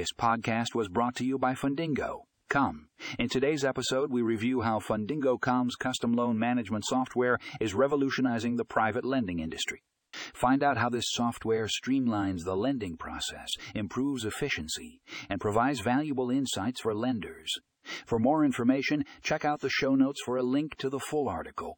This podcast was brought to you by Fundingo. Come. In today's episode, we review how Fundingo.com's custom loan management software is revolutionizing the private lending industry. Find out how this software streamlines the lending process, improves efficiency, and provides valuable insights for lenders. For more information, check out the show notes for a link to the full article.